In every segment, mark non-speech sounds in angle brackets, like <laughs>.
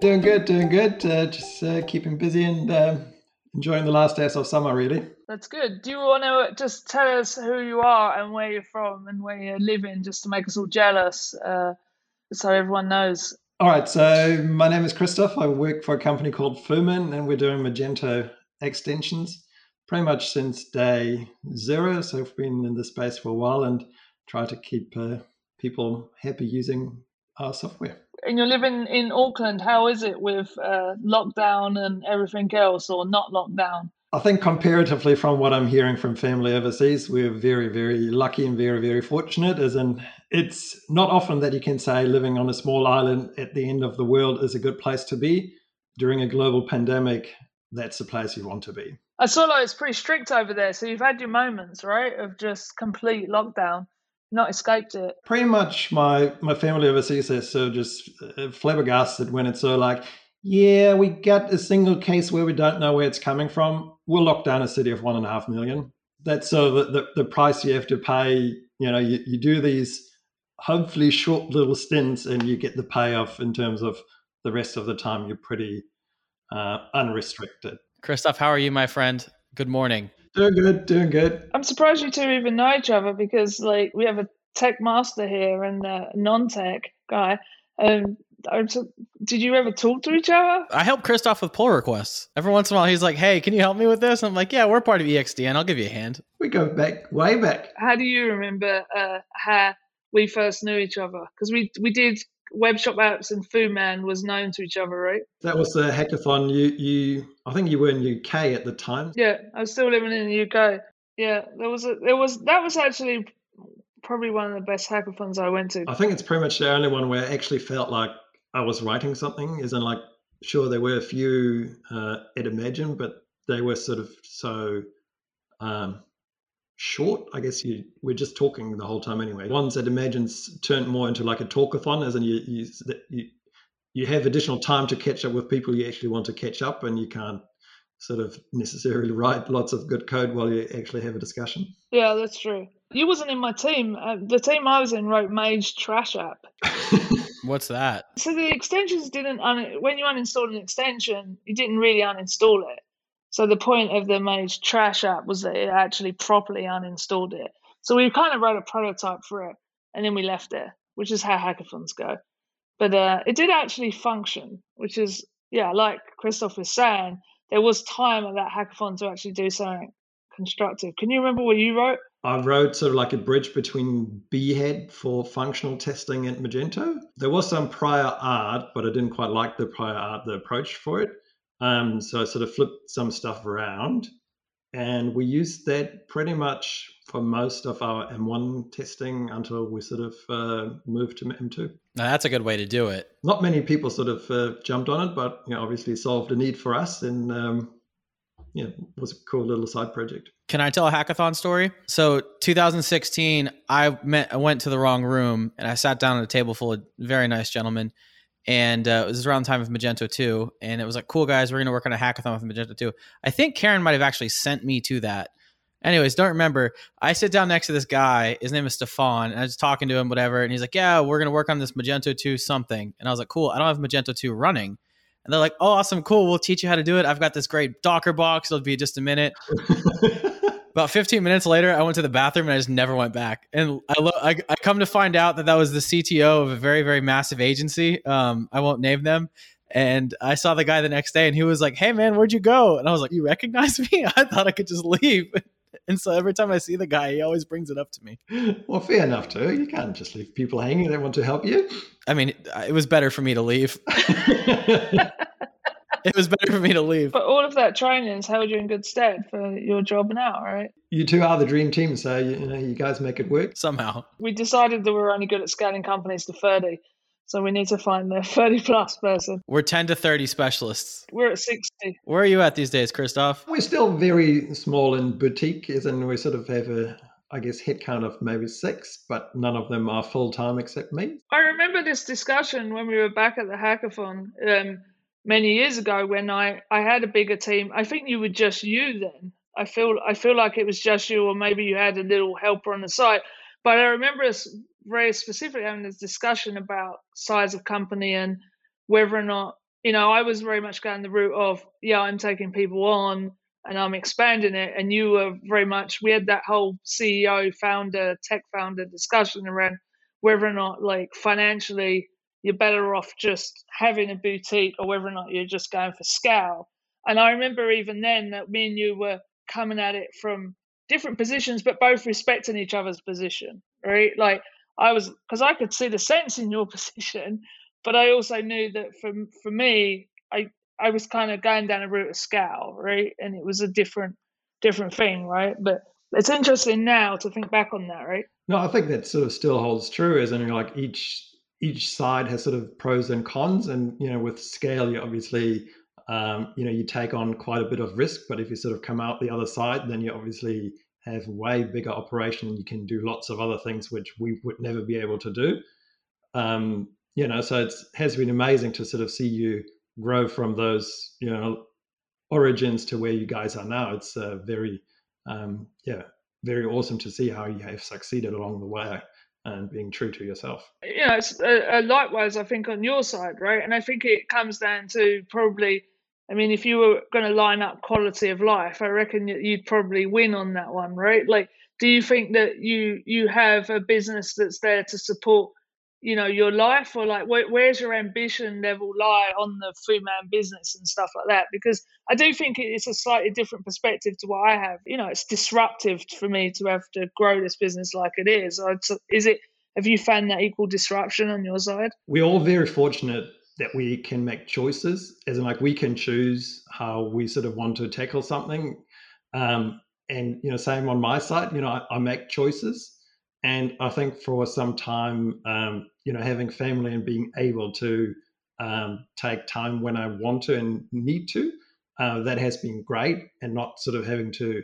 Doing good, doing good. Uh, just uh, keeping busy and um, enjoying the last days of summer, really. That's good. Do you want to just tell us who you are and where you're from and where you're living, just to make us all jealous, uh, so everyone knows? All right. So my name is Christoph. I work for a company called Fooman, and we're doing Magento extensions pretty much since day zero. So I've been in the space for a while and try to keep uh, people happy using our software. And you're living in Auckland. How is it with uh, lockdown and everything else, or not lockdown? I think comparatively from what I'm hearing from family overseas, we're very, very lucky and very, very fortunate. As in, it's not often that you can say living on a small island at the end of the world is a good place to be. During a global pandemic, that's the place you want to be. I saw like it's pretty strict over there. So you've had your moments, right, of just complete lockdown, not escaped it. Pretty much, my my family overseas is so just uh, flabbergasted when it's so like, yeah, we got a single case where we don't know where it's coming from. We'll lock down a city of one and a half million. That's so the, the, the price you have to pay. You know, you, you do these hopefully short little stints and you get the payoff in terms of the rest of the time you're pretty uh, unrestricted. Christoph, how are you, my friend? Good morning. Doing good, doing good. I'm surprised you two even know each other because, like, we have a tech master here and a non-tech guy. Um, did you ever talk to each other? I help Christoph with pull requests. Every once in a while, he's like, "Hey, can you help me with this?" I'm like, "Yeah, we're part of ExtDN. I'll give you a hand." We go back way back. How do you remember uh, how we first knew each other? Because we we did web shop apps and Fooman was known to each other, right? That was the hackathon. You, you, I think you were in UK at the time. Yeah, I was still living in the UK. Yeah, there was a, there was that was actually probably one of the best hackathons I went to. I think it's pretty much the only one where I actually felt like I was writing something. Isn't like sure there were a few uh, at Imagine, but they were sort of so um, short. I guess you we're just talking the whole time anyway. Ones that imagines turned more into like a talkathon, as in you you you you have additional time to catch up with people you actually want to catch up, and you can't sort of necessarily <laughs> write lots of good code while you actually have a discussion. Yeah, that's true. You wasn't in my team. Uh, the team I was in wrote Mage Trash App. <laughs> What's that? So the extensions didn't un- when you uninstalled an extension, you didn't really uninstall it. So the point of the Mage Trash app was that it actually properly uninstalled it. So we kind of wrote a prototype for it, and then we left it, which is how hackathons go. But uh, it did actually function, which is yeah, like Christoph was saying, there was time at that hackathon to actually do something constructive. Can you remember what you wrote? I wrote sort of like a bridge between Behat for functional testing at Magento. There was some prior art, but I didn't quite like the prior art, the approach for it. Um, so I sort of flipped some stuff around, and we used that pretty much for most of our M1 testing until we sort of uh, moved to M2. Now that's a good way to do it. Not many people sort of uh, jumped on it, but you know, obviously solved a need for us, and um, yeah, it was a cool little side project. Can I tell a hackathon story? So 2016, I met, I went to the wrong room and I sat down at a table full of very nice gentlemen and uh, it was around the time of Magento 2. And it was like, cool, guys, we're going to work on a hackathon with Magento 2. I think Karen might have actually sent me to that. Anyways, don't remember. I sit down next to this guy. His name is Stefan. And I was talking to him, whatever. And he's like, yeah, we're going to work on this Magento 2 something. And I was like, cool, I don't have Magento 2 running. And they're like, oh, awesome, cool. We'll teach you how to do it. I've got this great Docker box. It'll be just a minute. <laughs> About 15 minutes later, I went to the bathroom and I just never went back. And I, lo- I, I come to find out that that was the CTO of a very, very massive agency. Um, I won't name them. And I saw the guy the next day and he was like, Hey, man, where'd you go? And I was like, You recognize <laughs> me? I thought I could just leave. <laughs> And so every time I see the guy, he always brings it up to me. Well, fair enough, too. You can't just leave people hanging. They want to help you. I mean, it was better for me to leave. <laughs> it was better for me to leave. But all of that training has held you in good stead for your job now, right? You two are the dream team, so you, you know you guys make it work somehow. We decided that we were only good at scaling companies to thirty, so we need to find the <laughs> thirty plus person. We're ten to thirty specialists. We're at sixty. Where are you at these days, Christoph? We're still very small and boutique, as in we sort of have a I guess headcount of maybe six, but none of them are full time except me. I remember this discussion when we were back at the hackathon. Um, many years ago when I, I had a bigger team. I think you were just you then. I feel I feel like it was just you, or maybe you had a little helper on the side. But I remember us very specifically having this discussion about size of company and whether or not you know, I was very much going the route of, yeah, I'm taking people on and I'm expanding it. And you were very much, we had that whole CEO, founder, tech founder discussion around whether or not, like, financially, you're better off just having a boutique or whether or not you're just going for scale. And I remember even then that me and you were coming at it from different positions, but both respecting each other's position, right? Like, I was, because I could see the sense in your <laughs> position, but I also knew that for for me, I I was kind of going down a route of scale, right? And it was a different different thing, right? But it's interesting now to think back on that, right? No, I think that sort of still holds true, as in like each each side has sort of pros and cons, and you know, with scale, you obviously um, you know you take on quite a bit of risk, but if you sort of come out the other side, then you obviously have way bigger operation and you can do lots of other things which we would never be able to do. Um, you know, so it has been amazing to sort of see you grow from those, you know, origins to where you guys are now. It's uh, very, um, yeah, very awesome to see how you have succeeded along the way and being true to yourself. Yeah, it's uh, uh, likewise, I think, on your side, right? And I think it comes down to probably, I mean, if you were going to line up quality of life, I reckon you'd probably win on that one, right? Like, do you think that you you have a business that's there to support you know your life or like where, where's your ambition level lie on the Fooman business and stuff like that? Because i do think it's a slightly different perspective to what i have. You know it's disruptive for me to have to grow this business like it is. Is it have you found that equal disruption on your side? We're all very fortunate that we can make choices as in like we can choose how we sort of want to tackle something. Um, and you know same on my side you know I, I make choices and I think for some time, um, you know, having family and being able to um, take time when I want to and need to, uh, that has been great, and not sort of having to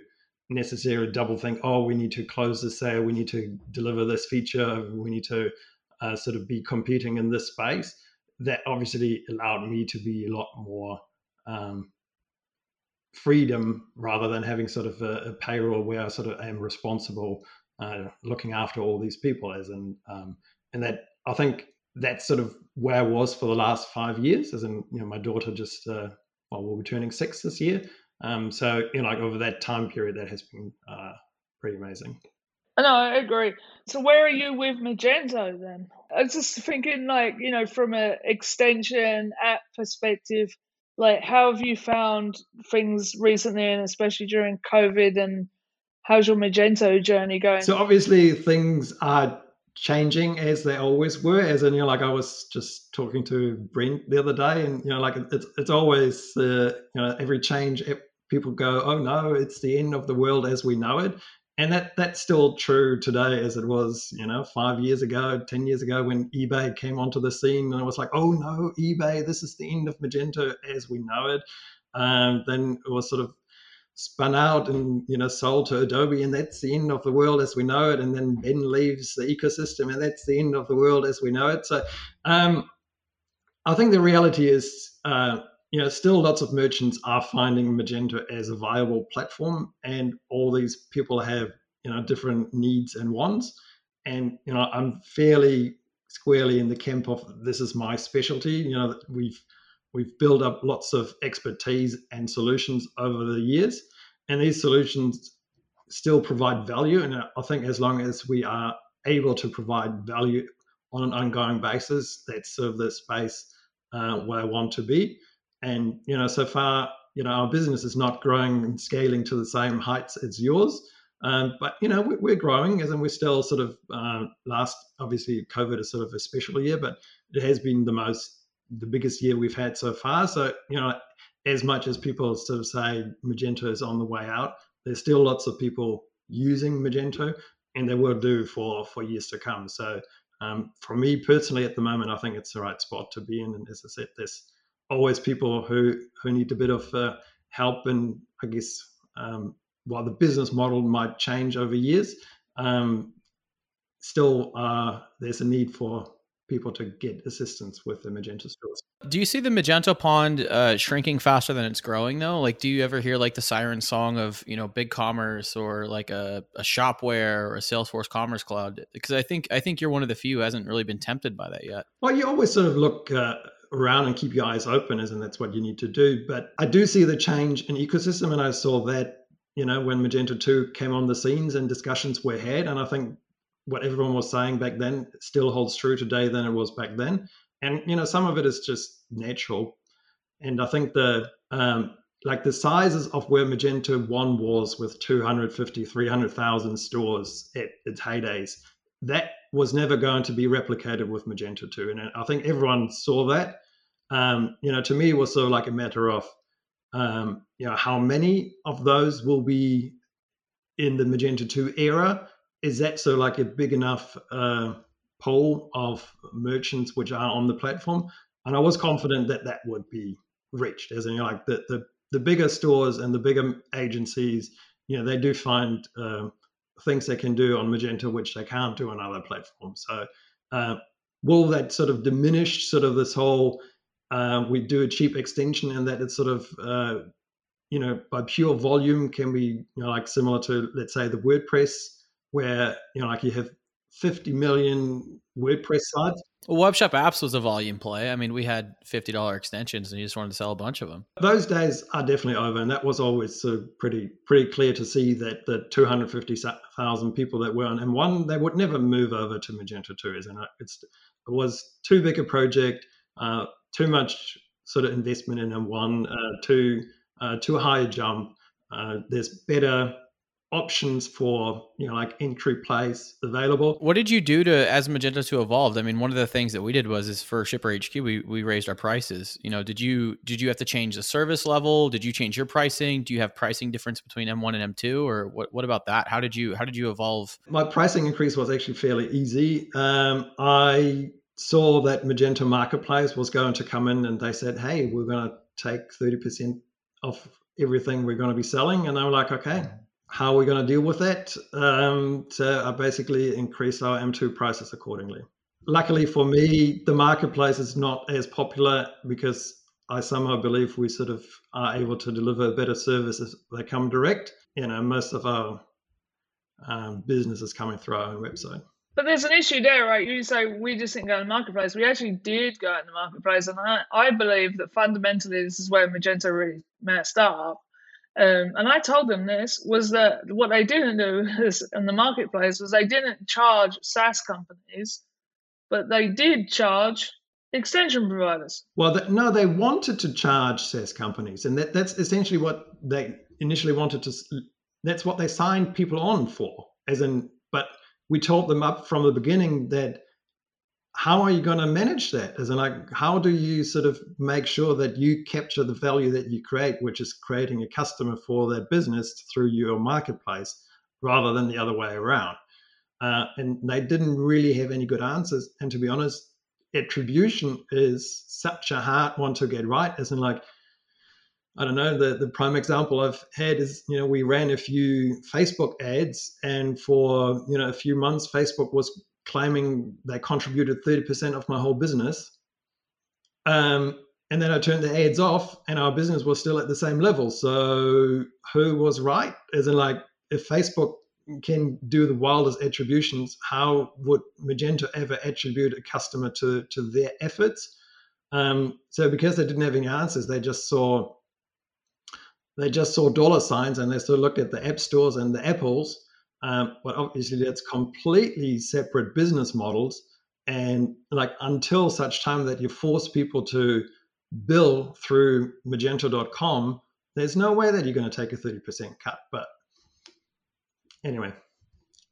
necessarily double think, oh, we need to close the sale, we need to deliver this feature, we need to uh, sort of be competing in this space. That obviously allowed me to be a lot more um, freedom rather than having sort of a, a, payroll where I sort of am responsible uh, looking after all these people as in um, and that i think that's sort of where i was for the last five years as in you know my daughter just uh, well we'll be turning six this year um, so you know like over that time period that has been uh, pretty amazing no, I agree. So where are you with Magento then? I was just thinking like, you know, from an extension app perspective, like how have you found things recently and especially during COVID and how's your Magento journey going? So obviously things are changing as they always were. As in, you know, like I was just talking to Brent the other day, and you know, like it's it's always uh, you know every change people go, oh no, it's the end of the world as we know it. And that that's still true today as it was, you know, five years ago, ten years ago when eBay came onto the scene, and it was like, oh no, eBay, this is the end of Magento as we know it. Um, then it was sort of spun out and you know sold to Adobe, and that's the end of the world as we know it. And then Ben leaves the ecosystem, and that's the end of the world as we know it. So, um, I think the reality is, uh, you know, still lots of merchants are finding Magento as a viable platform, and all these people have you know different needs and wants. And you know, I'm fairly squarely in the camp of this is my specialty. You know, we've We've built up lots of expertise and solutions over the years, and these solutions still provide value. And I think as long as we are able to provide value on an ongoing basis, that's sort of the space uh, where I want to be. And you know, so far, you know, our business is not growing and scaling to the same heights as yours. Um, but you know, we're growing, as in we're still sort of uh, last. Obviously, COVID is sort of a special year, but it has been the most the biggest year we've had so far. So, you know, as much as people sort of say Magento is on the way out, there's still lots of people using Magento and they will do for, for years to come. So, um, for me personally, at the moment, I think it's the right spot to be in. And as I said, there's always people who, who need a bit of uh, help. And I guess um, while the business model might change over years, um, still uh, there's a need for people to get assistance with the Magento stores. Do you see the Magento pond uh, shrinking faster than it's growing though? Like, do you ever hear like the siren song of you know BigCommerce or like a, a Shopware or a Salesforce Commerce Cloud? Because I think I think you're one of the few who hasn't really been tempted by that yet. Well, you always sort of look uh, around and keep your eyes open, as and that's what you need to do. But I do see the change in ecosystem, and I saw that you know when Magento 2 came on the scenes and discussions were had, and I think what everyone was saying back then still holds true today than it was back then. And you know some of it is just natural, and I think the um, like the sizes of where Magento 1 was with 250, 300,000 stores at its heydays, that was never going to be replicated with Magento 2. And I think everyone saw that. Um, you know, to me, it was sort of like a matter of, um, you know, how many of those will be in the Magento 2 era? Is that so like a big enough uh, pool of merchants which are on the platform? And I was confident that that would be reached, as in like the, the the bigger stores and the bigger agencies, you know, they do find uh, things they can do on Magento which they can't do on other platforms. So, uh, will that sort of diminish sort of this whole uh, we do a cheap extension and that it's sort of uh, you know by pure volume can be you know like similar to let's say the WordPress where you know like you have 50 million WordPress sites well, Webshop Apps was a volume play. I mean, we had fifty dollar extensions, and you just wanted to sell a bunch of them. Those days are definitely over, and that was always pretty pretty clear to see that the two hundred fifty thousand people that were on M1 they would never move over to Magento two, isn't it? It's it was too big a project, uh, too much sort of investment in M1, uh, too uh, too high a jump. Uh, there's better options for you know like entry plays available. What did you do to as Magento 2 evolved? I mean, one of the things that we did was is for Shipper HQ we we raised our prices. You know, did you did you have to change the service level? Did you change your pricing? Do you have pricing difference between M1 and M2 or what what about that? How did you how did you evolve? My pricing increase was actually fairly easy. Um, I saw that Magento Marketplace was going to come in and they said, "Hey, we're going to take 30% off everything we're going to be selling." And I'm like, "Okay, how are we going to deal with that? Um, to basically increase our M2 prices accordingly. Luckily for me, the marketplace is not as popular because I somehow believe we sort of are able to deliver better services. They come direct. You know, most of our um, business is coming through our own website. But there's an issue there, right? You say we just didn't go in the marketplace. We actually did go in the marketplace, and I, I believe that fundamentally this is where Magento really messed up um, and I told them this was that what they didn't do <laughs> is, in the marketplace was they didn't charge SaaS companies, but they did charge extension providers. Well, the, no, they wanted to charge SaaS companies, and that, that's essentially what they initially wanted to. That's what they signed people on for, as in. But we told them up from the beginning that how are you going to manage that? As in, like, how do you sort of make sure that you capture the value that you create, which is creating a customer for that business through your marketplace, rather than the other way around? Uh, and they didn't really have any good answers. And to be honest, attribution is such a hard one to get right. As in, like, I don't know, the, the prime example I've had is, you know, we ran a few Facebook ads, and for, you know, a few months, Facebook was claiming they contributed 30% of my whole business. Um, and then I turned the ads off and our business was still at the same level. So who was right? As in like if Facebook can do the wildest attributions, how would Magento ever attribute a customer to, to their efforts? Um, so because they didn't have any answers, they just saw they just saw dollar signs and they of looked at the app stores and the apples um, but obviously, that's completely separate business models. And like until such time that you force people to bill through Magento.com, there's no way that you're going to take a 30% cut. But anyway,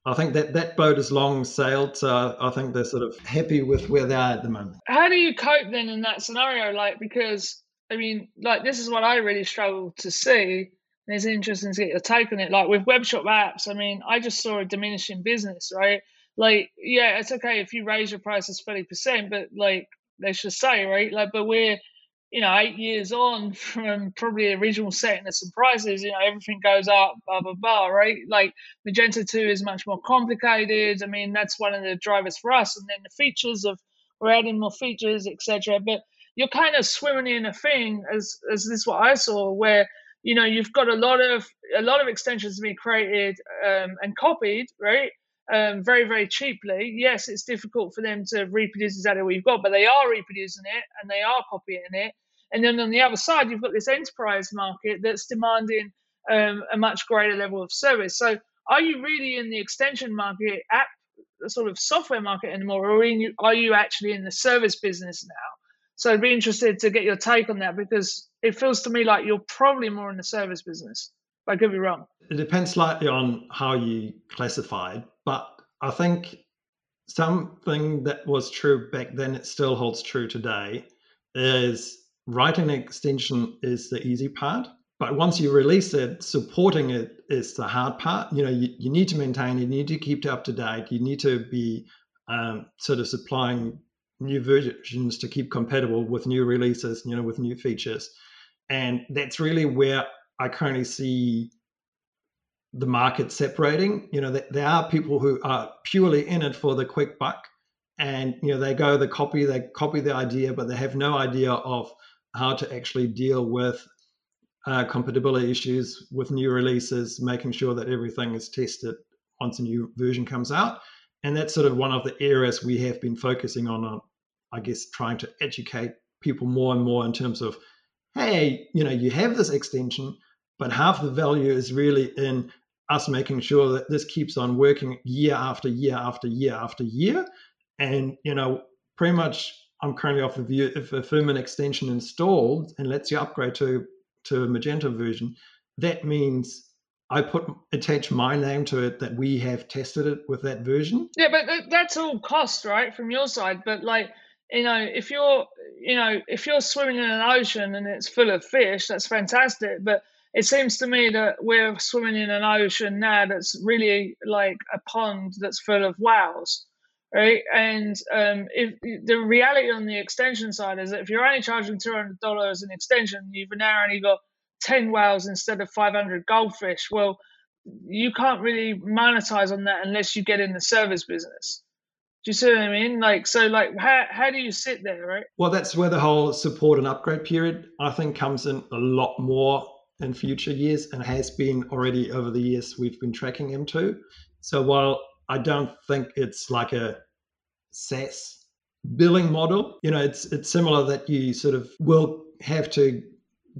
I think that that boat is long sailed. So I think they're sort of happy with where they are at the moment. How do you cope then in that scenario? Like, because I mean, like, this is what I really struggle to see it's interesting to get your take on it. Like with web shop apps, I mean, I just saw a diminishing business, right? Like, yeah, it's okay if you raise your prices thirty percent, but like let's just say, right? Like, but we're you know eight years on <laughs> from probably the original setting of some prices. You know, everything goes up, blah blah blah, right? Like Magento two is much more complicated. I mean, that's one of the drivers for us, and then the features of we're adding more features, etc. But you're kind of swimming in a thing, as as this what I saw, where you know you've got a lot of a lot of extensions being created um, and copied right um, very, very cheaply. Yes, it's difficult for them to reproduce exactly what you've got, but they are reproducing it and they are copying it. And then on the other side, you've got this enterprise market that's demanding um, a much greater level of service. So, are you really in the extension market, app sort of software market anymore, or are you actually in the service business now? So, I'd be interested to get your take on that because it feels to me like you're probably more in the service business. But I could be wrong. It depends slightly on how you classify it, but I think something that was true back then, it still holds true today, is writing an extension is the easy part. But once you release it, supporting it is the hard part. You know, you, you need to maintain it, you need to keep it up to date, you need to be um, sort of supplying new versions to keep compatible with new releases, you know, with new features. And that's really where I currently see the market separating. You know, there are people who are purely in it for the quick buck, and you know they go the copy, they copy the idea, but they have no idea of how to actually deal with uh, compatibility issues with new releases, making sure that everything is tested once a new version comes out. And that's sort of one of the areas we have been focusing on, on I guess, trying to educate people more and more in terms of, hey, you know, you have this extension, but half the value is really in us making sure that this keeps on working year after year after year after year. And, you know, pretty much I'm currently off the view if a firmware extension installed and lets you upgrade to, to a Magento version, that means I put attach my name to it that we have tested it with that version. Yeah, but uh, that's all cost, right, from your side. But like, you know, if you're, you know, if you're swimming in an ocean and it's full of fish, that's fantastic. But it seems to me that we're swimming in an ocean now that's really like a pond that's full of whales right? And um, if the reality on the extension side is that if you're only charging $200 an extension you've now only got 10 whales instead of 500 goldfish. Well you can't really monetize on that unless you get in the service business do you see what I mean? Like, so, like, how, how do you sit there, right? Well, that's where the whole support and upgrade period, I think, comes in a lot more in future years and has been already over the years we've been tracking M2. So while I don't think it's like a SaaS billing model, you know, it's it's similar that you sort of will have to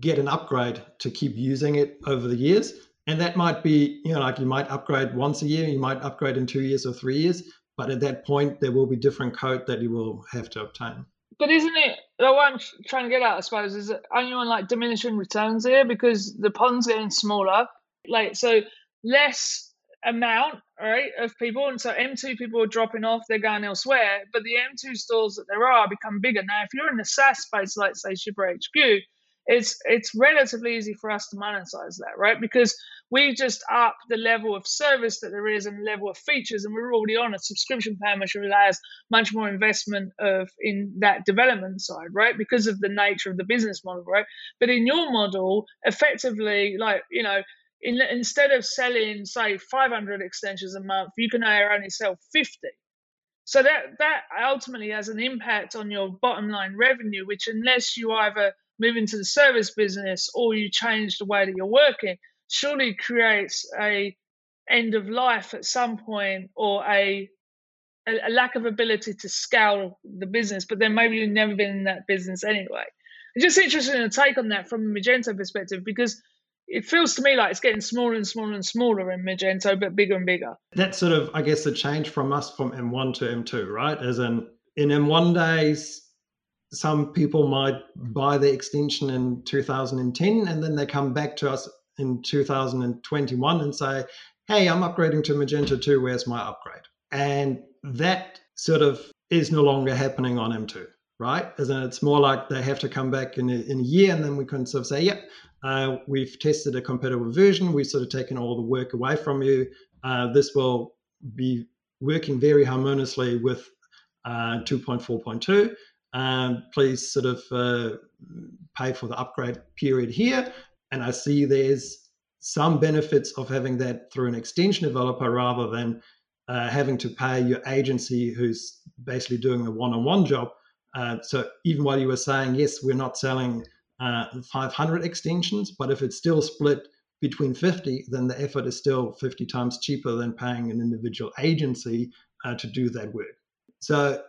get an upgrade to keep using it over the years. And that might be, you know, like you might upgrade once a year, you might upgrade in two years or three years, but at that point there will be different code that you will have to obtain. But isn't it what I'm trying to get at, I suppose, is on like diminishing returns here because the pond's getting smaller? Like so less amount, right, of people, and so M2 people are dropping off, they're going elsewhere. But the M2 stores that there are become bigger. Now, if you're in the SaaS space, like say Shipper HQ, it's it's relatively easy for us to monetize that, right? Because we just up the level of service that there is and the level of features, and we're already on a subscription plan which allows much more investment of in that development side, right? Because of the nature of the business model, right? But in your model, effectively, like you know, in, instead of selling say 500 extensions a month, you can only sell 50. So that that ultimately has an impact on your bottom line revenue, which unless you either move into the service business or you change the way that you're working, surely creates a end of life at some point or a, a, a lack of ability to scale the business. But then maybe you've never been in that business anyway. It's just interesting to take on that from a Magento perspective because it feels to me like it's getting smaller and smaller and smaller in Magento, but bigger and bigger. That's sort of, I guess, the change from us from M1 to M2, right? As in, in M1 days, some people might buy the extension in 2010 and then they come back to us in 2021 and say, hey, I'm upgrading to Magento 2, where's my upgrade? And that sort of is no longer happening on M2, right? As in, it's more like they have to come back in a, in a year and then we can sort of say, yep, uh, we've tested a compatible version, we've sort of taken all the work away from you. Uh, this will be working very harmoniously with uh, 2.4.2 um, please sort of uh, pay for the upgrade period here. And I see there's some benefits of having that through an extension developer rather than uh, having to pay your agency who's basically doing the one-on-one job. Uh, so even while you were saying yes, we're not selling uh, 500 extensions, but if it's still split between 50, then the effort is still 50 times cheaper than paying an individual agency uh, to do that work. So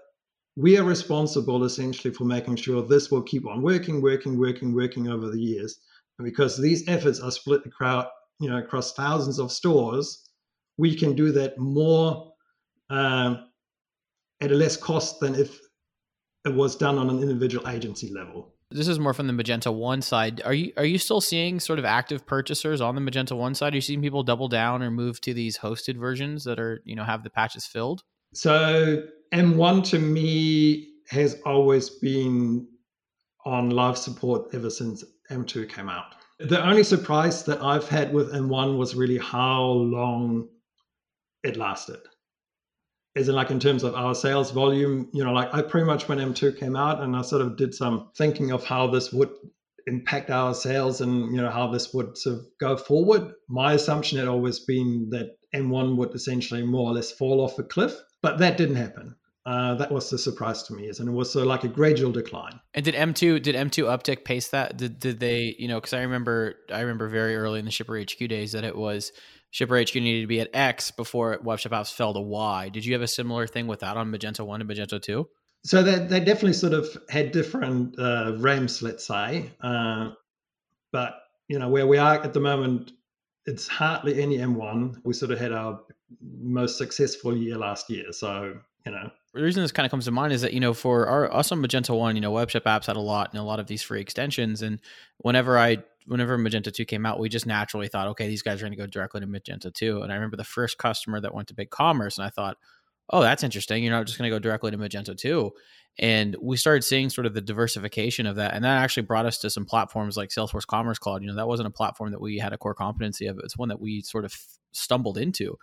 we are responsible essentially for making sure this will keep on working, working, working, working over the years. And because these efforts are split across, you know, across thousands of stores, we can do that more um, at a less cost than if it was done on an individual agency level. This is more from the Magento One side. Are you are you still seeing sort of active purchasers on the Magento One side? Are you seeing people double down or move to these hosted versions that are you know have the patches filled? So M1 to me has always been on live support ever since M2 came out. The only surprise that I've had with M1 was really how long it lasted as in like in terms of our sales volume, you know, like I pretty much when M2 came out and I sort of did some thinking of how this would impact our sales and you know how this would sort of go forward. My assumption had always been that M1 would essentially more or less fall off a cliff, but that didn't happen. Uh, that was the surprise to me, and it was of like a gradual decline. And did M2 did M2 uptick pace that? Did did they you know? Because I remember I remember very early in the Shipper HQ days that it was Shipper HQ needed to be at X before WebShop apps fell to Y. Did you have a similar thing with that on Magento 1 and Magento 2? So they, they definitely sort of had different uh, ramps, let's say. Uh, but, you know, where we are at the moment, it's hardly any M1. We sort of had our most successful year last year. So, you know. The reason this kind of comes to mind is that, you know, for our, us on Magento 1, you know, WebShop apps had a lot and a lot of these free extensions. And whenever I whenever Magento 2 came out, we just naturally thought, okay, these guys are going to go directly to Magento 2. And I remember the first customer that went to BigCommerce and I thought, oh, that's interesting. You're not just going to go directly to Magento 2. And we started seeing sort of the diversification of that. And that actually brought us to some platforms like Salesforce Commerce Cloud. You know, that wasn't a platform that we had a core competency of, it's one that we sort of stumbled into.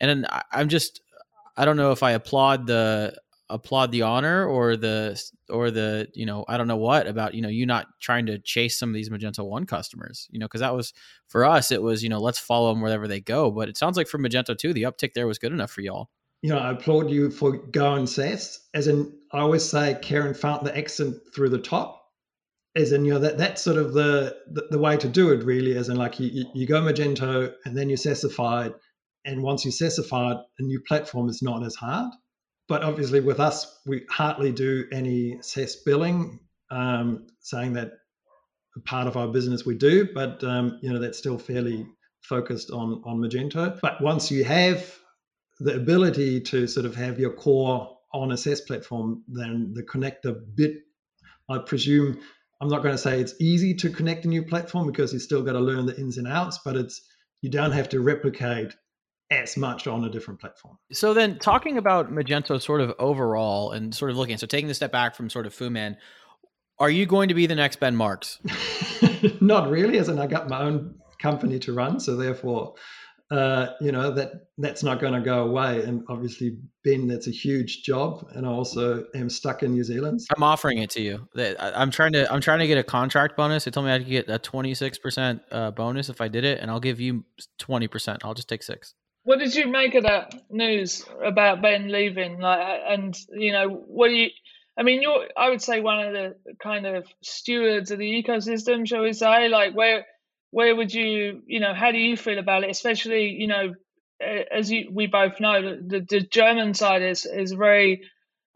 And I'm just, I don't know if I applaud the applaud the honor or the or the you know I don't know what about you know you not trying to chase some of these Magento One customers you know because that was for us it was you know let's follow them wherever they go but it sounds like for Magento Two the uptick there was good enough for y'all. You know I applaud you for going SaaS as in I always say Karen found the accent through the top as in you know that that's sort of the the, the way to do it really as in like you, you go Magento and then you SaaSified and once you SaaSified a new platform is not as hard but obviously, with us, we hardly do any SaaS billing, um, saying that part of our business we do, but um, you know that's still fairly focused on on Magento. But once you have the ability to sort of have your core on a SaaS platform, then the connector bit, I presume, I'm not going to say it's easy to connect a new platform because you still got to learn the ins and outs, but it's you don't have to replicate as much on a different platform. So then talking about Magento sort of overall and sort of looking, so taking the step back from sort of Fooman, are you going to be the next Ben Marks? <laughs> Not really, as in I got my own company to run, so therefore, uh, you know that that's not going to go away. And obviously, Ben, that's a huge job, and I also am stuck in New Zealand. I'm offering it to you. I'm trying to I'm trying to get a contract bonus. They told me I could get a 26 percent uh, bonus if I did it, and I'll give you 20 percent. I'll just take six. What did you make of that news about Ben leaving? Like, and you know, what do you? I mean, you're I would say one of the kind of stewards of the ecosystem, shall we say? Like, where where would you, you know, how do you feel about it? Especially, you know, as you, we both know, the, the German side is is very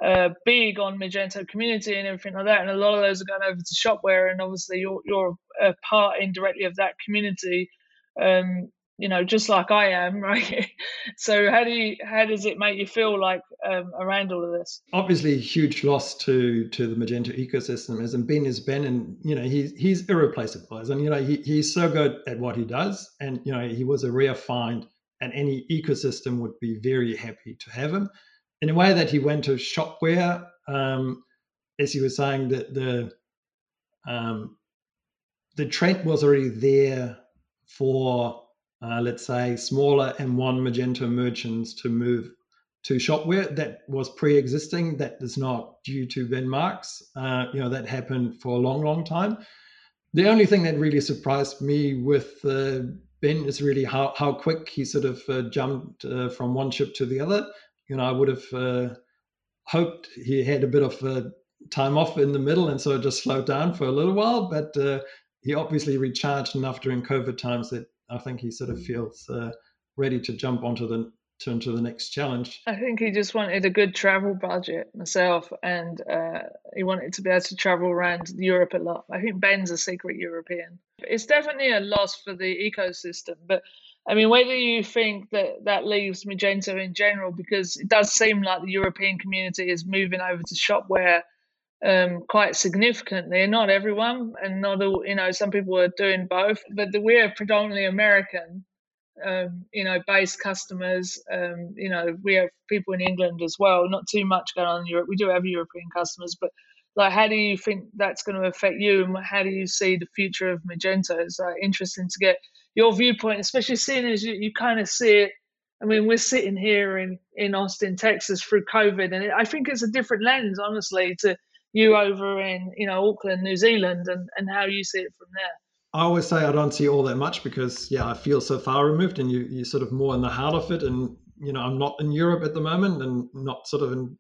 uh, big on Magento community and everything like that, and a lot of those are going over to Shopware, and obviously you're you're a part indirectly of that community. Um, you know, just like I am, <laughs> right? so how do you, how does it make you feel like um, around all of this? Obviously, huge loss to to the Magento ecosystem. As and Ben is Ben, and you know he's he's irreplaceable. As and you know he, he's so good at what he does, and you know he was a rare find, and any ecosystem would be very happy to have him. In a way that he went to Shopware, um, as he was saying that the um, the trend was already there for uh, let's say, smaller M1 Magento merchants to move to Shopware. That was pre-existing. That is not due to Ben Marks. Uh, you know, that happened for a long, long time. The only thing that really surprised me with uh, Ben is really how, how quick he sort of uh, jumped uh, from one ship to the other. You know, I would have uh, hoped he had a bit of time off in the middle and so it just slowed down for a little while, but he obviously recharged enough during COVID times that I think he sort of feels uh, ready to jump onto the to into the next challenge. I think he just wanted a good travel budget myself, and uh, he wanted to be able to travel around Europe a lot. I think Ben's a secret European. It's definitely a loss for the ecosystem, but I mean, where do you think that that leaves Magento in general? Because it does seem like the European community is moving over to shopware um, quite significantly. Not everyone, and not all. You know, some people are doing both, but we're predominantly American um, you know, based customers. Um, you know, we have people in England as well. Not too much going on in Europe. We do have European customers, but like, how do you think that's going to affect you, and how do you see the future of Magento? It's like, interesting to get your viewpoint, especially seeing as you, you kind of see it. I mean, we're sitting here in in Austin, Texas, through COVID, and I think it's a different lens, honestly, to you over in you know Auckland, New Zealand, and and how you see it from there. I always say I don't see all that much because yeah, I feel so far removed, and you you're sort of more in the heart of it, and you know I'm not in Europe at the moment, and not sort of in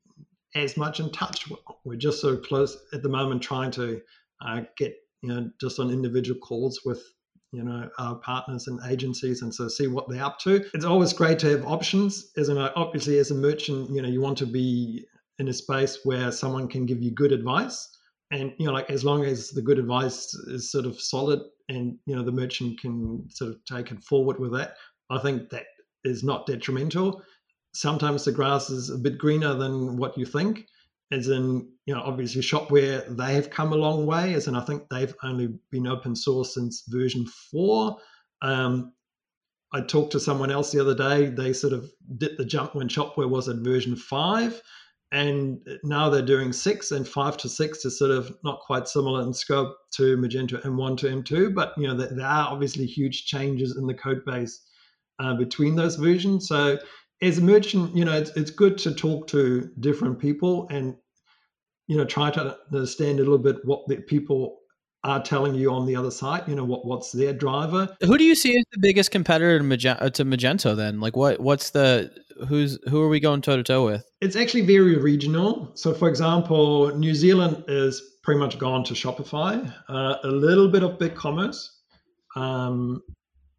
as much in touch. We're just so close at the moment, trying to uh, get you know just on individual calls with you know our partners and agencies, and so see what they're up to. It's always great to have options. As an obviously as a merchant, you know you want to be in a space where someone can give you good advice. And you know like as long as the good advice is sort of solid and you know the merchant can sort of take it forward with that i think that is not detrimental. Sometimes the grass is a bit greener than what you think as in you know obviously shopware they have come a long way as in i think they've only been open source since version 4 um, i talked to someone else the other day they sort of did the jump when shopware was at version 5 and now they're doing six and five to six is sort of not quite similar in scope to Magento M1 to M2, but you know there are obviously huge changes in the code base uh, between those versions. So as a merchant, you know it's, it's good to talk to different people and you know try to understand a little bit what the people are telling you on the other side. You know what what's their driver. Who do you see as the biggest competitor to Magento? Then, like what what's the who's who are we going toe to toe with? It's actually very regional. So, for example, New Zealand is pretty much gone to Shopify. Uh, a little bit of BigCommerce, um,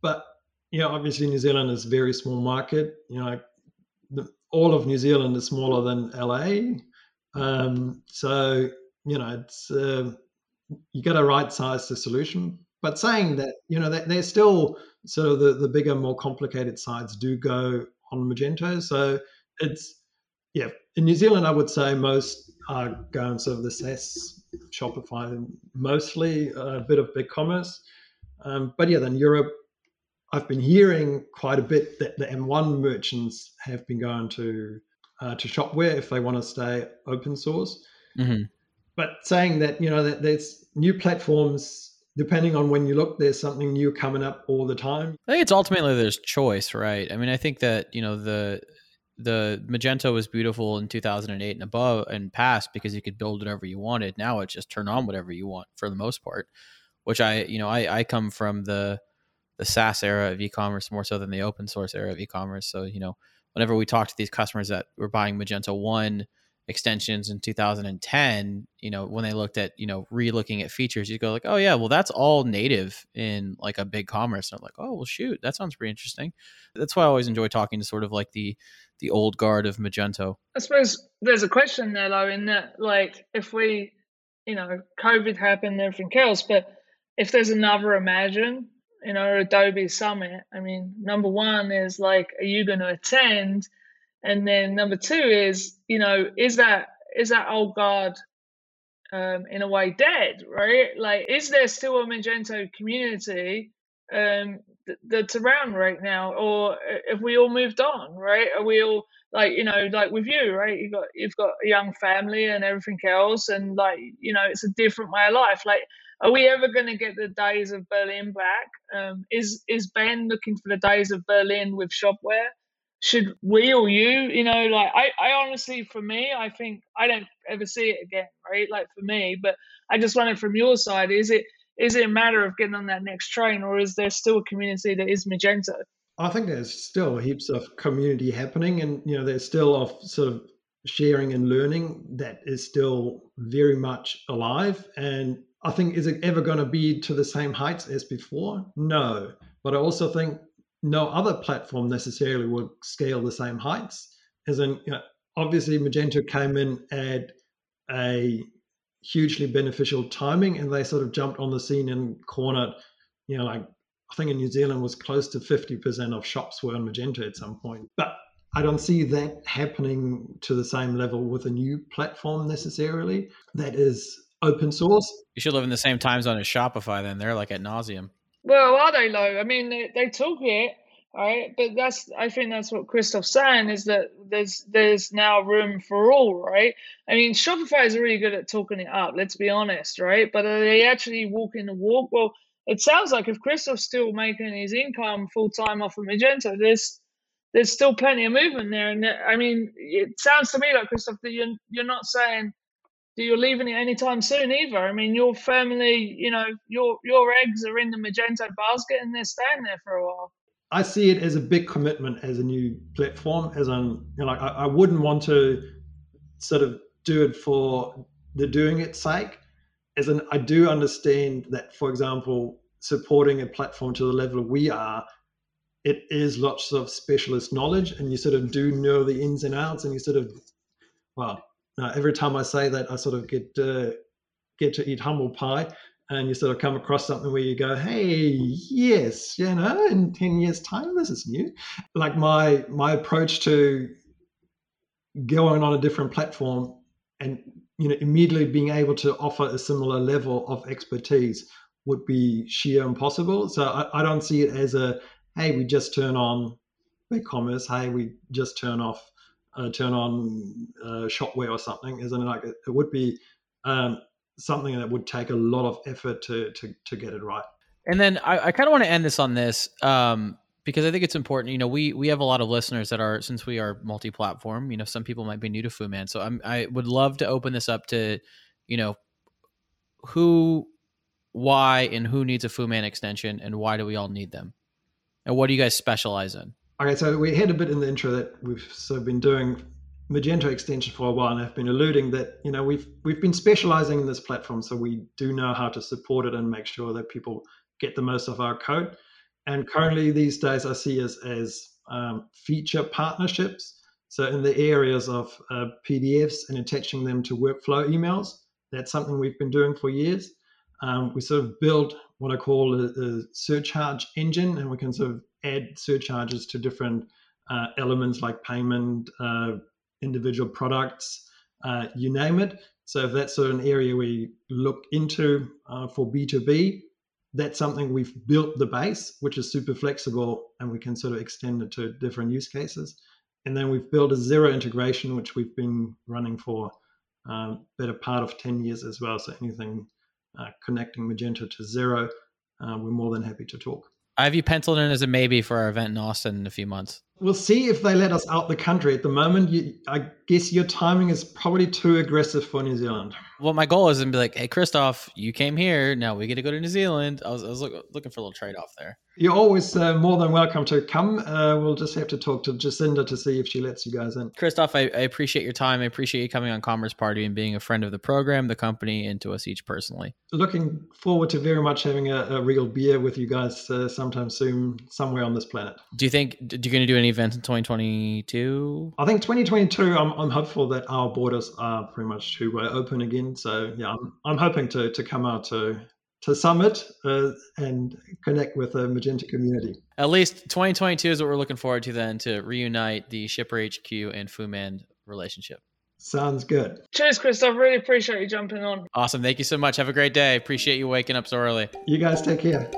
but you know, obviously New Zealand is a very small market. You know, the, all of New Zealand is smaller than LA. Um, so you know, it's uh, you got to right size the solution. But saying that, you know, they're still sort of the, the bigger, more complicated sides do go on Magento. So it's yeah, in New Zealand, I would say most are going sort of the SaaS, Shopify, mostly a bit of BigCommerce. Um, but yeah, then Europe, I've been hearing quite a bit that the M1 merchants have been going to uh, to Shopware if they want to stay open source. Mm-hmm. But saying that, you know, that there's new platforms depending on when you look, there's something new coming up all the time. I think it's ultimately there's choice, right? I mean, I think that you know the the Magento was beautiful in 2008 and above and past because you could build whatever you wanted. Now it's just turn on whatever you want for the most part. Which I, you know, I, I come from the the SaaS era of e-commerce more so than the open source era of e-commerce. So you know, whenever we talk to these customers that were buying Magento one extensions in 2010 you know when they looked at you know re-looking at features you go like oh yeah well that's all native in like a BigCommerce and i'm like oh well shoot that sounds pretty interesting. That's why i always enjoy talking to sort of like the the old guard of magento. I suppose there's a question there though in that like if we you know covid happened and everything else but if there's another imagine you know adobe summit i mean number one is like are you going to attend and then number two is, you know, is that is that old guard um, in a way dead, right? Like, is there still a Magento community um, th- that's around right now, or have we all moved on, right? Are we all like, you know, like with you, right? You got you've got a young family and everything else, and like, you know, it's a different way of life. Like, are we ever going to get the days of Berlin back? Um, is is Ben looking for the days of Berlin with shopware? Should we or you, you know, like I, I honestly, for me, I think I don't ever see it again, right? Like for me, but I just wonder from your side, is it is it a matter of getting on that next train, or is there still a community that is Magento? I think there's still heaps of community happening, and you know, there's still of sort of sharing and learning that is still very much alive. And I think is it ever going to be to the same heights as before? No, but I also think no other platform necessarily will scale the same heights. As in, you know, obviously Magento came in at a hugely beneficial timing, and they sort of jumped on the scene and cornered, you know, like I think in New Zealand was close to 50% of shops were on Magento at some point. But I don't see that happening to the same level with a new platform necessarily that is open source. You should live in the same time zone as Shopify then. They're like at nauseum. Well, are they low? I mean, they, they talk it, right? But that's I think that's what Christoph's saying is that there's there's now room for all, right? I mean, Shopify is really good at talking it up. Let's be honest, right? But are they actually walking the walk? Well, it sounds like if Christoph's still making his income full time off of Magento, there's there's still plenty of movement there. And I mean, it sounds to me like Christoph that you're you're not saying that you're leaving it anytime soon either. I mean, your family, you know, your your eggs are in the Magento basket and they're staying there for a while. I see it as a big commitment as a new platform. As I'm, you know, I, I wouldn't want to sort of do it for the doing it sake. As an, I do understand that, for example, supporting a platform to the level we are, it is lots of specialist knowledge, and you sort of do know the ins and outs, and you sort of, well, now, every time I say that, I sort of get uh, get to eat humble pie, and you sort of come across something where you go, "Hey, yes, you know, in ten years' time, this is new." Like my my approach to going on a different platform and you know immediately being able to offer a similar level of expertise would be sheer impossible. So I, I don't see it as a hey, we just turn on BigCommerce, hey, we just turn off uh, turn on uh, Shopware or something, isn't it? Like it, it would be um, something that would take a lot of effort to to, to get it right. And then I, I kind of want to end this on this um, because I think it's important. You know, we we have a lot of listeners that are since we are multi-platform. You know, some people might be new to Fooman, so I'm, I would love to open this up to, you know, who, why, and who needs a Fooman extension, and why do we all need them, and what do you guys specialize in? Okay, so we had a bit in the intro that we've sort of been doing Magento extension for a while, and I've been alluding that you know we've we've been specializing in this platform, so we do know how to support it and make sure that people get the most of our code. And currently, these days, I see as as um, feature partnerships. So in the areas of uh, PDFs and attaching them to workflow emails, that's something we've been doing for years. Um, we sort of build what I call a, a surcharge engine, and we can sort of add surcharges to different uh, elements like payment, uh, individual products, uh, you name it. So if that's sort of an area we look into uh, for B2B, that's something we've built the base, which is super flexible, and we can sort of extend it to different use cases. And then we've built a Xero integration, which we've been running for um, better part of 10 years as well. So anything uh, connecting Magento to Xero, uh, we're more than happy to talk. I have you penciled in as a maybe for our event in Austin in a few months. We'll see if they let us out the country. At the moment, you, I guess your timing is probably too aggressive for New Zealand. Well, my goal is to be like, hey, Christoph, you came here. Now we get to go to New Zealand. I was, I was look, looking for a little trade off there. You're always uh, more than welcome to come. Uh, we'll just have to talk to Jacinda to see if she lets you guys in. Christoph, I, I, appreciate your time. I appreciate you coming on Commerce Party and being a friend of the program, the company, and to us each personally. Looking forward to very much having a, a real beer with you guys uh, sometime soon, somewhere on this planet. Do you think do you're going to do any events in 2022? I think 2022, I'm, I'm hopeful that our borders are pretty much open again. So yeah, I'm, I'm hoping to, to come out to to summit uh, and connect with the Magento community. At least 2022 is what we're looking forward to then to reunite the Shipper HQ and Fooman relationship. Sounds good. Cheers, Christoph. Really appreciate you jumping on. Awesome. Thank you so much. Have a great day. Appreciate you waking up so early. You guys take care.